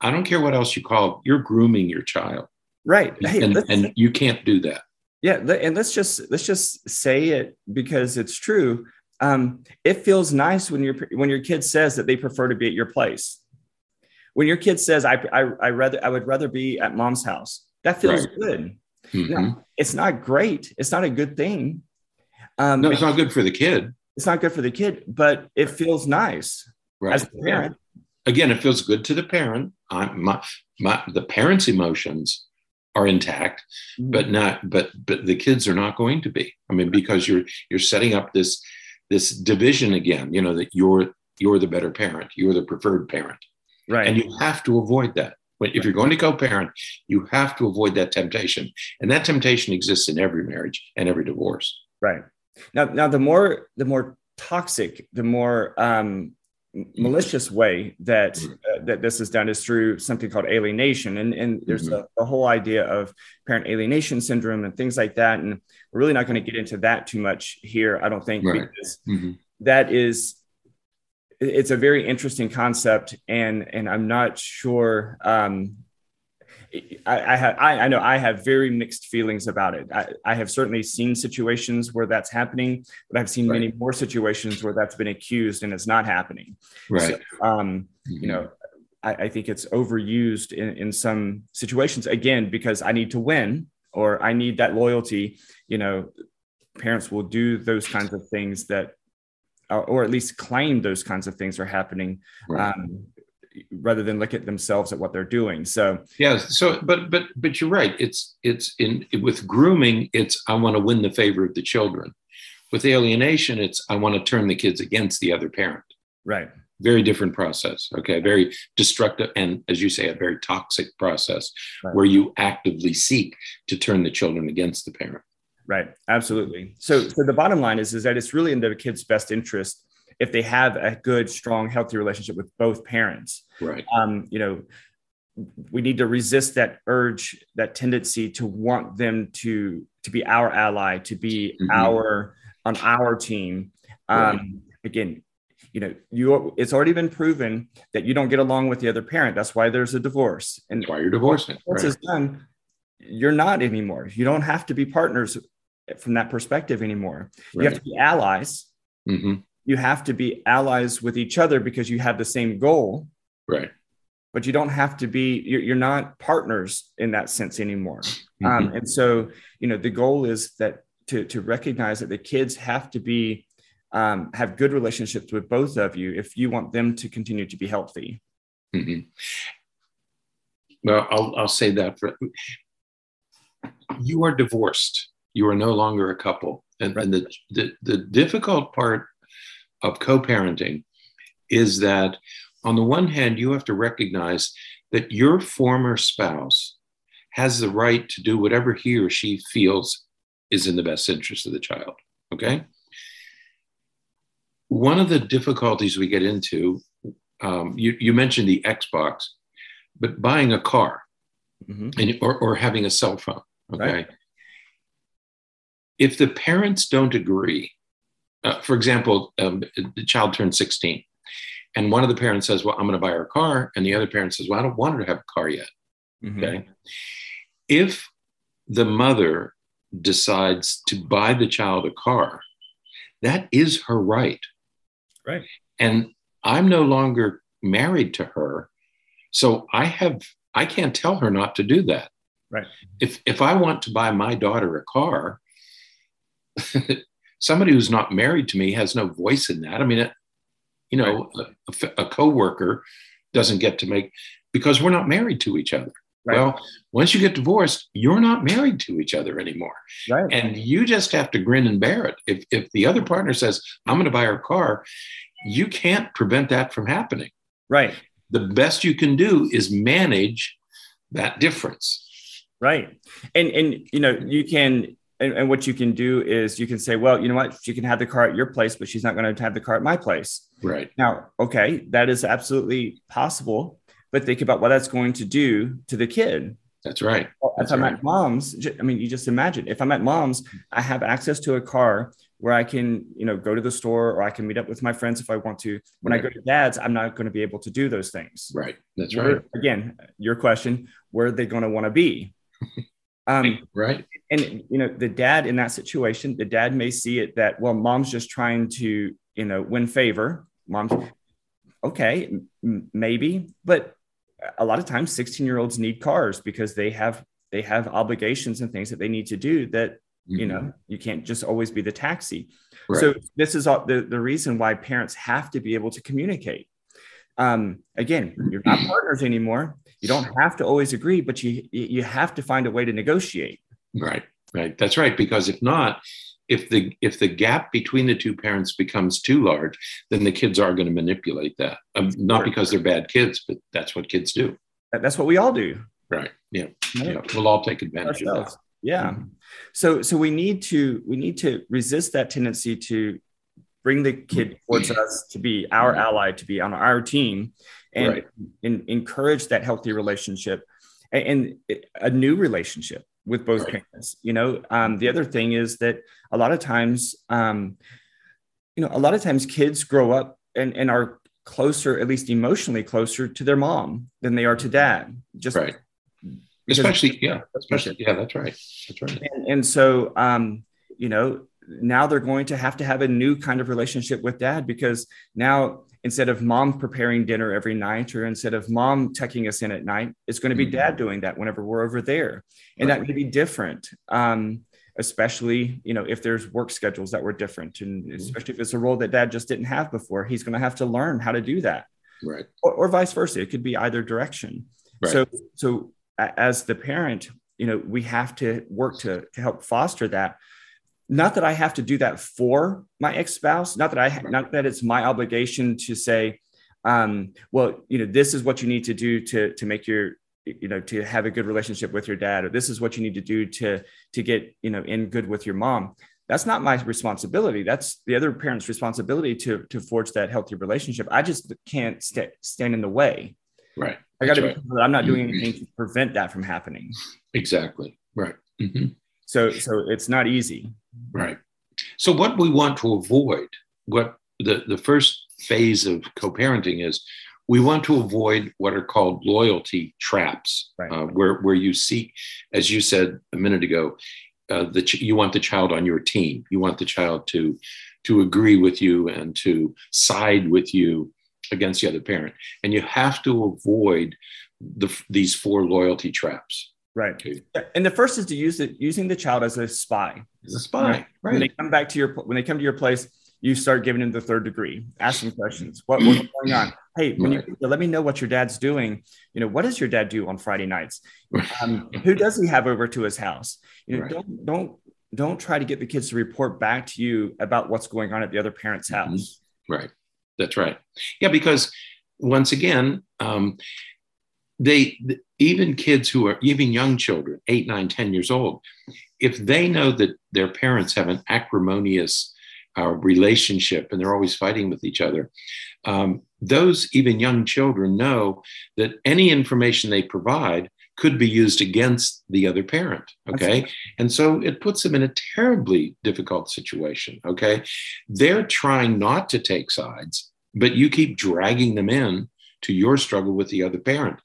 Speaker 2: i don't care what else you call it you're grooming your child
Speaker 1: right
Speaker 2: hey, and, and you can't do that
Speaker 1: yeah and let's just let's just say it because it's true um, it feels nice when your when your kid says that they prefer to be at your place when your kid says, I, I, I rather, I would rather be at mom's house, that feels right. good. Mm-hmm. it's not great. It's not a good thing.
Speaker 2: Um, no, it's not good for the kid.
Speaker 1: It's not good for the kid, but it feels nice right. as a parent.
Speaker 2: Yeah. Again, it feels good to the parent. I'm, my, my, the parent's emotions are intact, mm-hmm. but not, but, but the kids are not going to be. I mean, because you're, you're setting up this, this division again, you know, that you're, you're the better parent, you're the preferred parent.
Speaker 1: Right.
Speaker 2: And you have to avoid that. But if you're going to co-parent, you have to avoid that temptation, and that temptation exists in every marriage and every divorce.
Speaker 1: Right now, now the more the more toxic, the more um, malicious way that mm-hmm. uh, that this is done is through something called alienation, and and there's mm-hmm. a, a, whole idea of parent alienation syndrome and things like that. And we're really not going to get into that too much here, I don't think, right. because mm-hmm. that is it's a very interesting concept, and and I'm not sure. Um, I, I have I, I, know I have very mixed feelings about it. I, I, have certainly seen situations where that's happening, but I've seen right. many more situations where that's been accused and it's not happening.
Speaker 2: Right.
Speaker 1: So, um, mm-hmm. You know, I, I, think it's overused in, in some situations again because I need to win or I need that loyalty. You know, parents will do those kinds of things that or at least claim those kinds of things are happening right. um, rather than look at themselves at what they're doing so
Speaker 2: yeah so but but but you're right it's it's in with grooming it's i want to win the favor of the children with alienation it's i want to turn the kids against the other parent
Speaker 1: right
Speaker 2: very different process okay very destructive and as you say a very toxic process right. where you actively seek to turn the children against the parent
Speaker 1: Right. Absolutely. So, so the bottom line is, is that it's really in the kid's best interest if they have a good, strong, healthy relationship with both parents.
Speaker 2: Right.
Speaker 1: Um, you know, we need to resist that urge, that tendency to want them to to be our ally, to be mm-hmm. our on our team. Um, right. Again, you know, you it's already been proven that you don't get along with the other parent. That's why there's a divorce.
Speaker 2: And That's why you're divorcing.
Speaker 1: Once right. it's done, you're not anymore. You don't have to be partners from that perspective anymore. Right. You have to be allies. Mm-hmm. You have to be allies with each other because you have the same goal.
Speaker 2: Right.
Speaker 1: But you don't have to be, you're, you're not partners in that sense anymore. Mm-hmm. Um, and so, you know, the goal is that to, to recognize that the kids have to be, um, have good relationships with both of you if you want them to continue to be healthy. Mm-hmm.
Speaker 2: Well, I'll, I'll say that for you are divorced you are no longer a couple. And, right. and the, the, the difficult part of co parenting is that, on the one hand, you have to recognize that your former spouse has the right to do whatever he or she feels is in the best interest of the child. Okay. One of the difficulties we get into, um, you, you mentioned the Xbox, but buying a car mm-hmm. and, or, or having a cell phone. Okay. Right if the parents don't agree, uh, for example, um, the child turns 16, and one of the parents says, Well, I'm going to buy her a car. And the other parent says, Well, I don't want her to have a car yet. Mm-hmm. Okay. If the mother decides to buy the child a car, that is her right.
Speaker 1: Right.
Speaker 2: And I'm no longer married to her. So I have, I can't tell her not to do that.
Speaker 1: Right.
Speaker 2: If, if I want to buy my daughter a car, somebody who's not married to me has no voice in that. I mean, it, you know, right. a, a coworker doesn't get to make because we're not married to each other. Right. Well, once you get divorced, you're not married to each other anymore.
Speaker 1: Right.
Speaker 2: And you just have to grin and bear it. If, if the other partner says, I'm going to buy her car, you can't prevent that from happening.
Speaker 1: Right.
Speaker 2: The best you can do is manage that difference.
Speaker 1: Right. And, and, you know, you can, and, and, what you can do is you can say, well, you know what, she can have the car at your place, but she's not going to have the car at my place.
Speaker 2: Right.
Speaker 1: Now, okay, that is absolutely possible, but think about what that's going to do to the kid.
Speaker 2: That's right.
Speaker 1: That's if I'm right. at mom's, I mean, you just imagine if I'm at mom's, I have access to a car where I can, you know, go to the store or I can meet up with my friends if I want to. When right. I go to dad's, I'm not going to be able to do those things.
Speaker 2: Right. That's where, right.
Speaker 1: Again, your question, where are they going to want to be?
Speaker 2: Um, right.
Speaker 1: And you know, the dad in that situation, the dad may see it that well, mom's just trying to you know win favor. Mom's okay, m- maybe, but a lot of times 16 year olds need cars because they have they have obligations and things that they need to do that mm-hmm. you know you can't just always be the taxi right. so this is all the, the reason why parents have to be able to communicate um, again you're not partners anymore you don't have to always agree but you you have to find a way to negotiate
Speaker 2: right right that's right because if not if the if the gap between the two parents becomes too large, then the kids are going to manipulate that. Um, not because they're bad kids, but that's what kids do.
Speaker 1: That's what we all do.
Speaker 2: Right. Yeah. Yeah. We'll all take advantage Ourselves. of that.
Speaker 1: Yeah. Mm-hmm. So so we need to we need to resist that tendency to bring the kid towards us to be our mm-hmm. ally, to be on our team, and, right. and encourage that healthy relationship and, and a new relationship with both right. parents. You know, um, the other thing is that a lot of times, um, you know, a lot of times kids grow up and, and are closer, at least emotionally closer to their mom than they are to dad. Just
Speaker 2: right. Especially, yeah, especially, yeah, that's right. That's right.
Speaker 1: And, and so, um, you know, now they're going to have to have a new kind of relationship with dad because now instead of mom preparing dinner every night or instead of mom tucking us in at night it's going to be mm-hmm. dad doing that whenever we're over there and right. that may be different um, especially you know if there's work schedules that were different and mm-hmm. especially if it's a role that dad just didn't have before he's going to have to learn how to do that
Speaker 2: right
Speaker 1: or, or vice versa it could be either direction right. so so as the parent you know we have to work to, to help foster that not that I have to do that for my ex-spouse, not that I not that it's my obligation to say, um, well, you know, this is what you need to do to to make your you know to have a good relationship with your dad or this is what you need to do to to get you know in good with your mom. That's not my responsibility. That's the other parent's responsibility to to forge that healthy relationship. I just can't st- stand in the way.
Speaker 2: Right.
Speaker 1: I got to right. i'm not doing mm-hmm. anything to prevent that from happening.
Speaker 2: Exactly. Right. Mm-hmm.
Speaker 1: So so it's not easy
Speaker 2: Right. So what we want to avoid, what the, the first phase of co-parenting is, we want to avoid what are called loyalty traps, right. uh, where, where you seek, as you said a minute ago, uh, that ch- you want the child on your team. You want the child to, to agree with you and to side with you against the other parent. And you have to avoid the, these four loyalty traps.
Speaker 1: Right. And the first is to use it using the child as a spy.
Speaker 2: As a spy. Right.
Speaker 1: right. When they come back to your when they come to your place, you start giving them the third degree, asking questions. What, what's going on? Hey, when right. you let me know what your dad's doing. You know, what does your dad do on Friday nights? Um, who does he have over to his house? You know, right. don't don't don't try to get the kids to report back to you about what's going on at the other parent's mm-hmm. house.
Speaker 2: Right. That's right. Yeah, because once again, um, they even kids who are even young children eight nine ten years old if they know that their parents have an acrimonious uh, relationship and they're always fighting with each other um, those even young children know that any information they provide could be used against the other parent okay? and so it puts them in a terribly difficult situation okay? They're trying not to take sides but you keep dragging them in to your struggle with the other parent.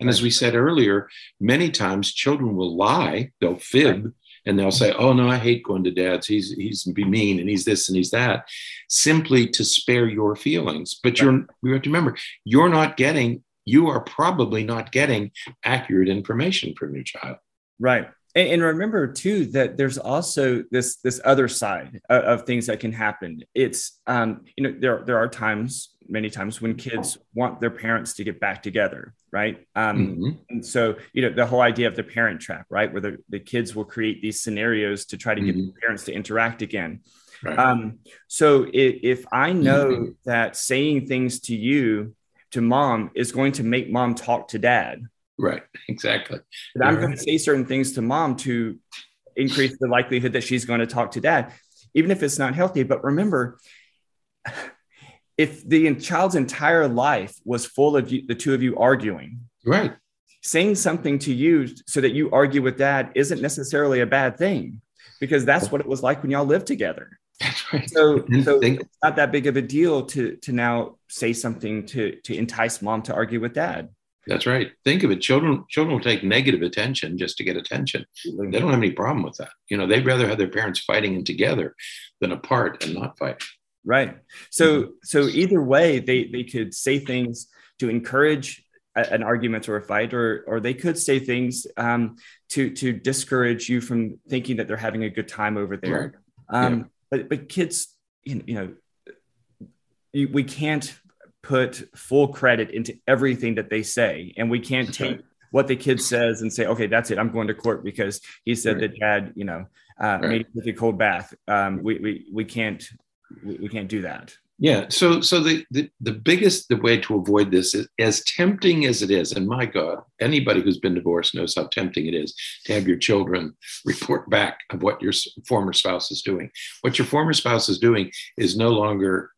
Speaker 2: And as we said earlier, many times children will lie, they'll fib, and they'll say, "Oh no, I hate going to dad's. He's he's be mean and he's this and he's that," simply to spare your feelings. But you're you have to remember, you're not getting, you are probably not getting accurate information from your child.
Speaker 1: Right. And, and remember too that there's also this this other side of, of things that can happen. It's um, you know there there are times many times when kids want their parents to get back together right um, mm-hmm. and so you know the whole idea of the parent trap right where the, the kids will create these scenarios to try to mm-hmm. get the parents to interact again right. um, so if, if i know mm-hmm. that saying things to you to mom is going to make mom talk to dad
Speaker 2: right exactly
Speaker 1: i'm going to say certain things to mom to increase the likelihood that she's going to talk to dad even if it's not healthy but remember if the child's entire life was full of you, the two of you arguing,
Speaker 2: right?
Speaker 1: Saying something to you so that you argue with dad isn't necessarily a bad thing because that's what it was like when y'all lived together.
Speaker 2: That's right.
Speaker 1: So, so it's not that big of a deal to to now say something to to entice mom to argue with dad.
Speaker 2: That's right. Think of it. Children children will take negative attention just to get attention. They don't have any problem with that. You know, they'd rather have their parents fighting and together than apart and not fighting.
Speaker 1: Right. So mm-hmm. so either way, they they could say things to encourage an argument or a fight, or or they could say things um, to to discourage you from thinking that they're having a good time over there. Right. Um, yeah. But but kids, you know, you, we can't put full credit into everything that they say, and we can't take what the kid says and say, okay, that's it. I'm going to court because he said right. that dad, you know, uh, right. made with a cold bath. Um, we, we, we can't, we, we can't do that.
Speaker 2: Yeah. So, so the, the, the biggest the way to avoid this is as tempting as it is. And my God, anybody who's been divorced knows how tempting it is to have your children report back of what your former spouse is doing. What your former spouse is doing is no longer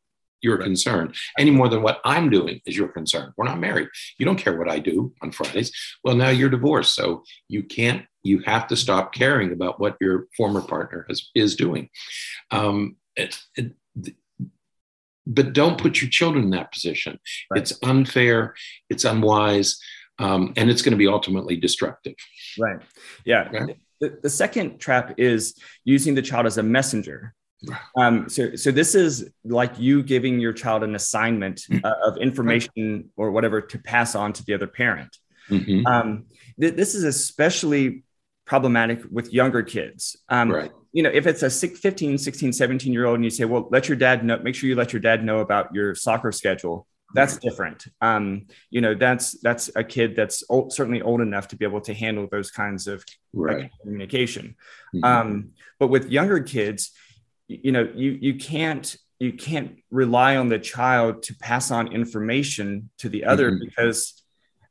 Speaker 2: your right. concern any more than what I'm doing is your concern. We're not married. You don't care what I do on Fridays. Well, now you're divorced. So you can't, you have to stop caring about what your former partner has, is doing. Um, it, it, but don't put your children in that position. Right. It's unfair, it's unwise, um, and it's going to be ultimately destructive.
Speaker 1: Right. Yeah. The, the second trap is using the child as a messenger. Um, so, so this is like you giving your child an assignment mm-hmm. uh, of information or whatever to pass on to the other parent. Mm-hmm. Um, th- this is especially problematic with younger kids. Um, right. You know, if it's a 15, 16, 17 year old and you say, well, let your dad know, make sure you let your dad know about your soccer schedule. That's different. Um, you know, that's that's a kid that's old, certainly old enough to be able to handle those kinds of right. like, communication. Mm-hmm. Um, but with younger kids, you know you you can't you can't rely on the child to pass on information to the other mm-hmm. because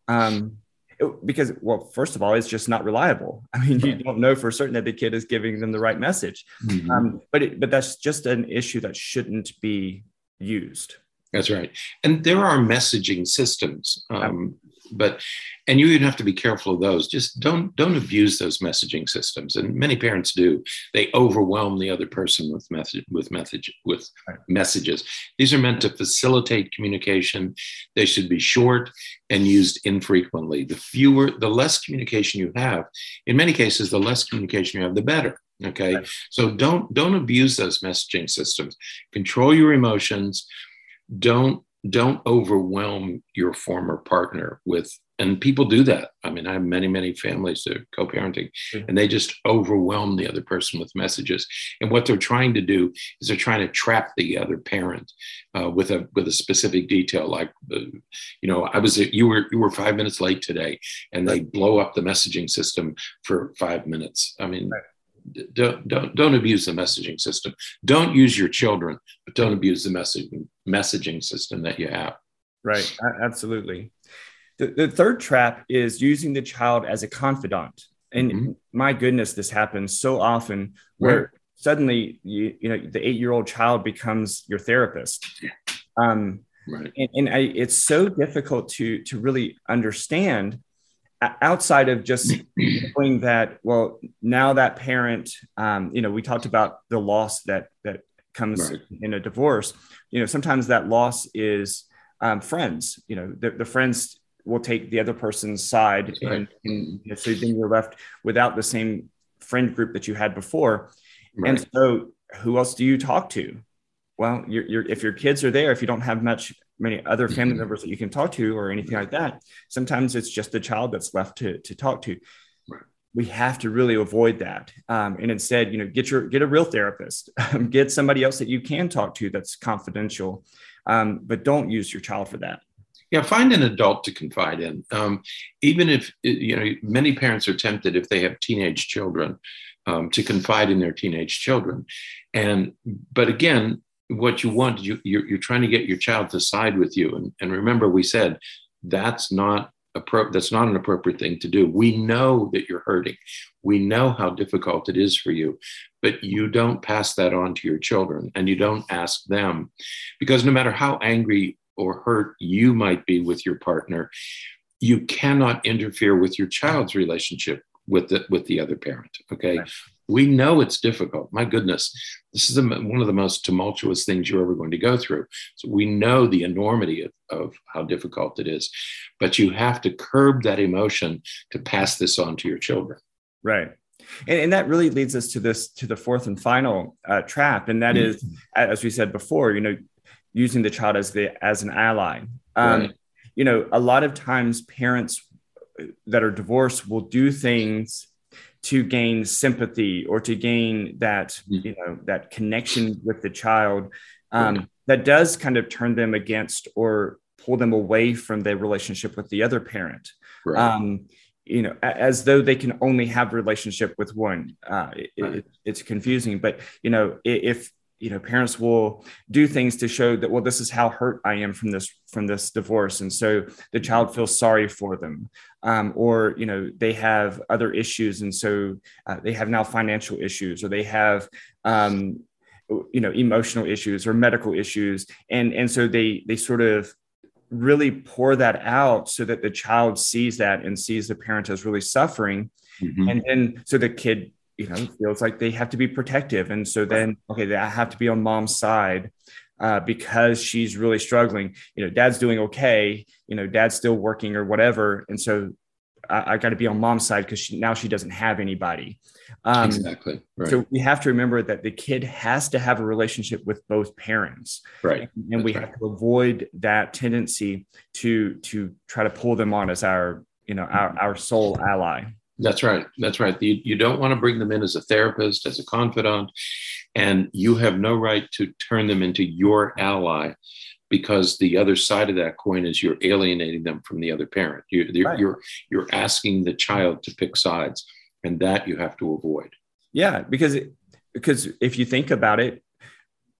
Speaker 1: um it, because well first of all it's just not reliable. I mean you don't know for certain that the kid is giving them the right message. Mm-hmm. um, but it, but that's just an issue that shouldn't be used.
Speaker 2: That's right. And there are messaging systems um, but and you even have to be careful of those. Just don't don't abuse those messaging systems. And many parents do. They overwhelm the other person with message with message with messages. These are meant to facilitate communication. They should be short and used infrequently. The fewer the less communication you have in many cases the less communication you have the better okay? Right. so don't don't abuse those messaging systems. Control your emotions. Don't don't overwhelm your former partner with and people do that. I mean i have many many families that are co-parenting and they just overwhelm the other person with messages. And what they're trying to do is they're trying to trap the other parent uh, with a with a specific detail like uh, you know i was you were you were five minutes late today and they blow up the messaging system for five minutes. I mean right don't, don't, don't abuse the messaging system. Don't use your children, but don't abuse the messaging messaging system that you have.
Speaker 1: Right. Absolutely. The, the third trap is using the child as a confidant. And mm-hmm. my goodness, this happens so often where right. suddenly you, you know the eight year old child becomes your therapist. Um, right. And, and I, it's so difficult to to really understand outside of just knowing that well now that parent um, you know we talked about the loss that that comes right. in a divorce you know sometimes that loss is um, friends you know the, the, friends will take the other person's side right. and, and you know, so then you're left without the same friend group that you had before right. and so who else do you talk to well you're, you're, if your kids are there if you don't have much many other family mm-hmm. members that you can talk to or anything like that. Sometimes it's just the child that's left to, to talk to. Right. We have to really avoid that, um, and instead, you know, get your get a real therapist, get somebody else that you can talk to that's confidential, um, but don't use your child for that.
Speaker 2: Yeah, find an adult to confide in. Um, even if you know, many parents are tempted if they have teenage children um, to confide in their teenage children, and but again, what you want you you're, you're, trying to get your child to side with you. And, and remember we said that's not appro- that's not an appropriate thing to do. We know that you're hurting. We know how difficult it is for you but you don't pass that on to your children and you don't ask them. Because no matter how angry or hurt you might be with your partner you cannot interfere with your child's relationship with the with the other parent okay? Right. We know it's difficult. My goodness, this is a, one of the most tumultuous things you're ever going to go through. So we know the enormity of, of how difficult it is, but you have to curb that emotion to pass this on to your children.
Speaker 1: Right. And, and, that really leads us to this to the fourth and final uh, trap and that mm-hmm. is as we said before you know using the child as the as an ally um, right you know, a lot of times parents that are divorced will do things to gain sympathy or to gain that mm-hmm. you know that connection with the child um, that does kind of turn them against or pull them away from their relationship with the other parent right. um, you know as though they can only have relationship with one uh, it, right. it, it's confusing but you know if you know parents will do things to show that well this is how hurt i am from this from this divorce and so the child feels sorry for them um, or you know they have other issues and so uh, they have now financial issues or they have um, you know emotional issues or medical issues and and so they they sort of really pour that out so that the child sees that and sees the parent as really suffering. Mm-hmm. and then so the kid you know feels like they have to be protective and so then okay i have to be on mom's side uh, because she's really struggling you know dad's doing okay you know dad's still working or whatever and so i, I got to be on mom's side because now she doesn't have anybody
Speaker 2: um, exactly
Speaker 1: right. so we have to remember that the kid has to have a relationship with both parents
Speaker 2: right
Speaker 1: and, and we right. have to avoid that tendency to to try to pull them on as our you know our, our sole ally
Speaker 2: that's right. That's right. You, you don't want to bring them in as a therapist, as a confidant, and you have no right to turn them into your ally because the other side of that coin is you're alienating them from the other parent. You, you're, right. you're, you're asking the child to pick sides, and that you have to avoid.
Speaker 1: Yeah, because because if you think about it,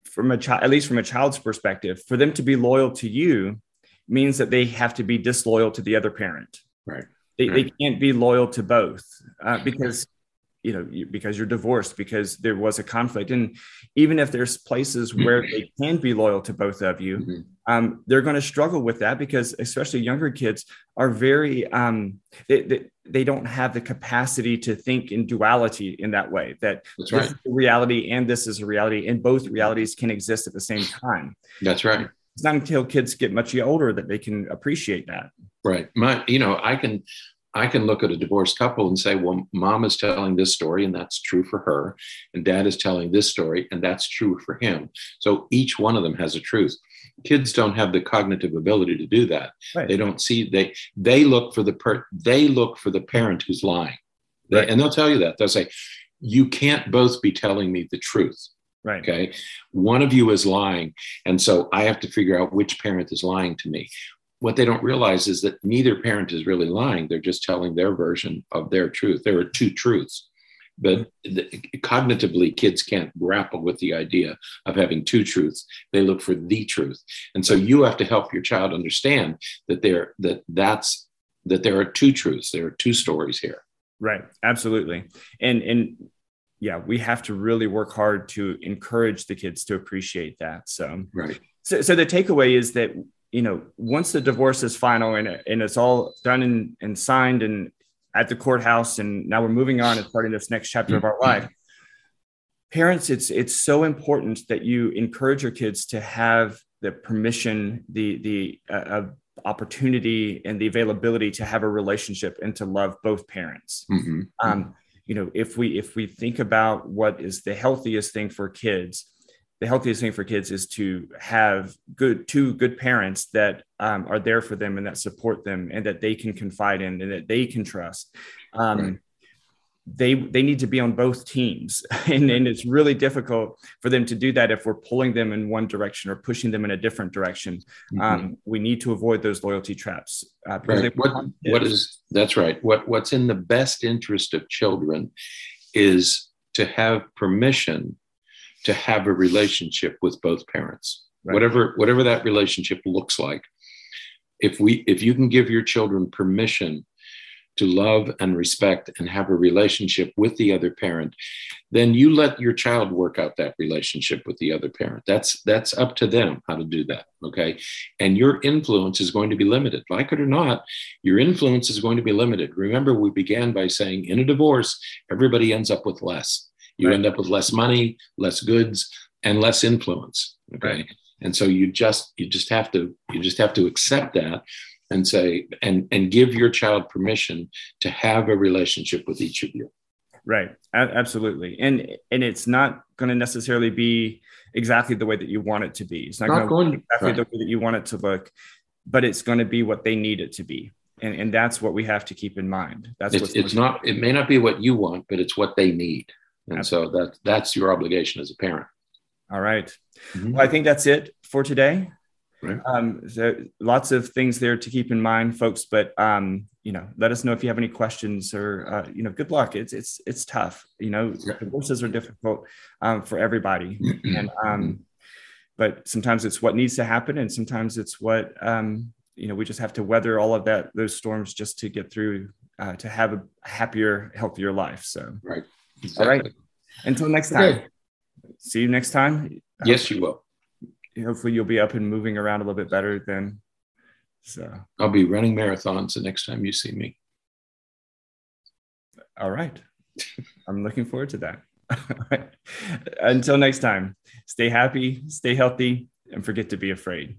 Speaker 1: from a child, at least from a child's perspective, for them to be loyal to you means that they have to be disloyal to the other parent.
Speaker 2: Right.
Speaker 1: They, they hmm. can't be loyal to both uh, because you know because you're divorced because there was a conflict and even if there's places hmm. where they can be loyal to both of you mm-hmm. um, they're going to struggle with that because especially younger kids are very um, they, they, they, don't have the capacity to think in duality in that way that
Speaker 2: that's right.
Speaker 1: this is a reality and this is a reality and both realities can exist at the same time
Speaker 2: that's right
Speaker 1: it's not until kids get much older that they can appreciate that
Speaker 2: Right. My, you know, I can, I can look at a divorced couple and say, well, mom is telling this story and that's true for her. And dad is telling this story and that's true for him. So each one of them has a truth. Kids don't have the cognitive ability to do that. Right. They don't see, they, they look for the, per, they look for the parent who's lying. They, right. And they'll tell you that. They'll say, you can't both be telling me the truth.
Speaker 1: Right.
Speaker 2: Okay. One of you is lying. And so I have to figure out which parent is lying to me what they don't realize is that neither parent is really lying. They're just telling their version of their truth. There are two truths. But the, cognitively, kids can't grapple with the idea of having two truths. They look for the truth, and so you have to help your child understand that there that that's that there are two truths. There are two stories here.
Speaker 1: Right. Absolutely. And and yeah, we have to really work hard to encourage the kids to appreciate that. So
Speaker 2: right.
Speaker 1: So, so the takeaway is that you know, once the divorce is final and, and it's all done and, and signed and at the courthouse, and now we're moving on and starting this next chapter of our mm-hmm. life. Parents, it's it's so important that you encourage your kids to have the permission, the the uh, opportunity, and the availability to have a relationship and to love both parents. Mm-hmm. Um, you know, if we if we think about what is the healthiest thing for kids, the healthiest thing for kids is to have good two good parents that um, are there for them and that support them and that they can confide in and that they can trust um, right. they they need to be on both teams and, and it's really difficult for them to do that if we're pulling them in one direction or pushing them in a different direction mm-hmm. um, we need to avoid those loyalty traps
Speaker 2: uh, right. what, what is that's right what what's in the best interest of children is to have permission to have a relationship with both parents. Right. whatever whatever that relationship looks like. If we if you can give your children permission to love and respect and have a relationship with the other parent then you let your child work out that relationship with the other parent. That's that's up to them how to do that okay? And your influence is going to be limited. Like it or not your influence is going to be limited. Remember we began by saying in a divorce everybody ends up with less you right. end up with less money, less goods, and less influence. Okay. Right. And so you just you just have to you just have to accept that and say and and give your child permission to have a relationship with each of you.
Speaker 1: Right. A- absolutely. And and it's not going to necessarily be exactly the way that you want it to be. It's not, not going, to be exactly right. the way that you want it to look but it's going to be what they need it to be. And, and that's what we have to keep in mind. That's
Speaker 2: it's, it's not, it may not be what you want, but it's what they need. And Absolutely. so that, that's your obligation as a parent.
Speaker 1: All right. mm-hmm. Well, I think that's it for today. Right. Um, so lots of things there to keep in mind, folks. But um, you know, let us know if you have any questions or uh, you know, good luck. It's it's it's tough. You know, yeah. divorces are difficult um, for everybody, and um, but sometimes it's what needs to happen, and sometimes it's what um, you know we just have to weather all of that those storms just to get through uh, to have a happier, healthier life. So
Speaker 2: right.
Speaker 1: Exactly. All right. Until next time. Okay. See you next time.
Speaker 2: Yes, you will
Speaker 1: hopefully you'll be up and moving around a little bit better then. So
Speaker 2: I'll be running marathons the next time you see me.
Speaker 1: All right. I'm looking forward to that. Until next time, stay happy, stay healthy, and forget to be afraid.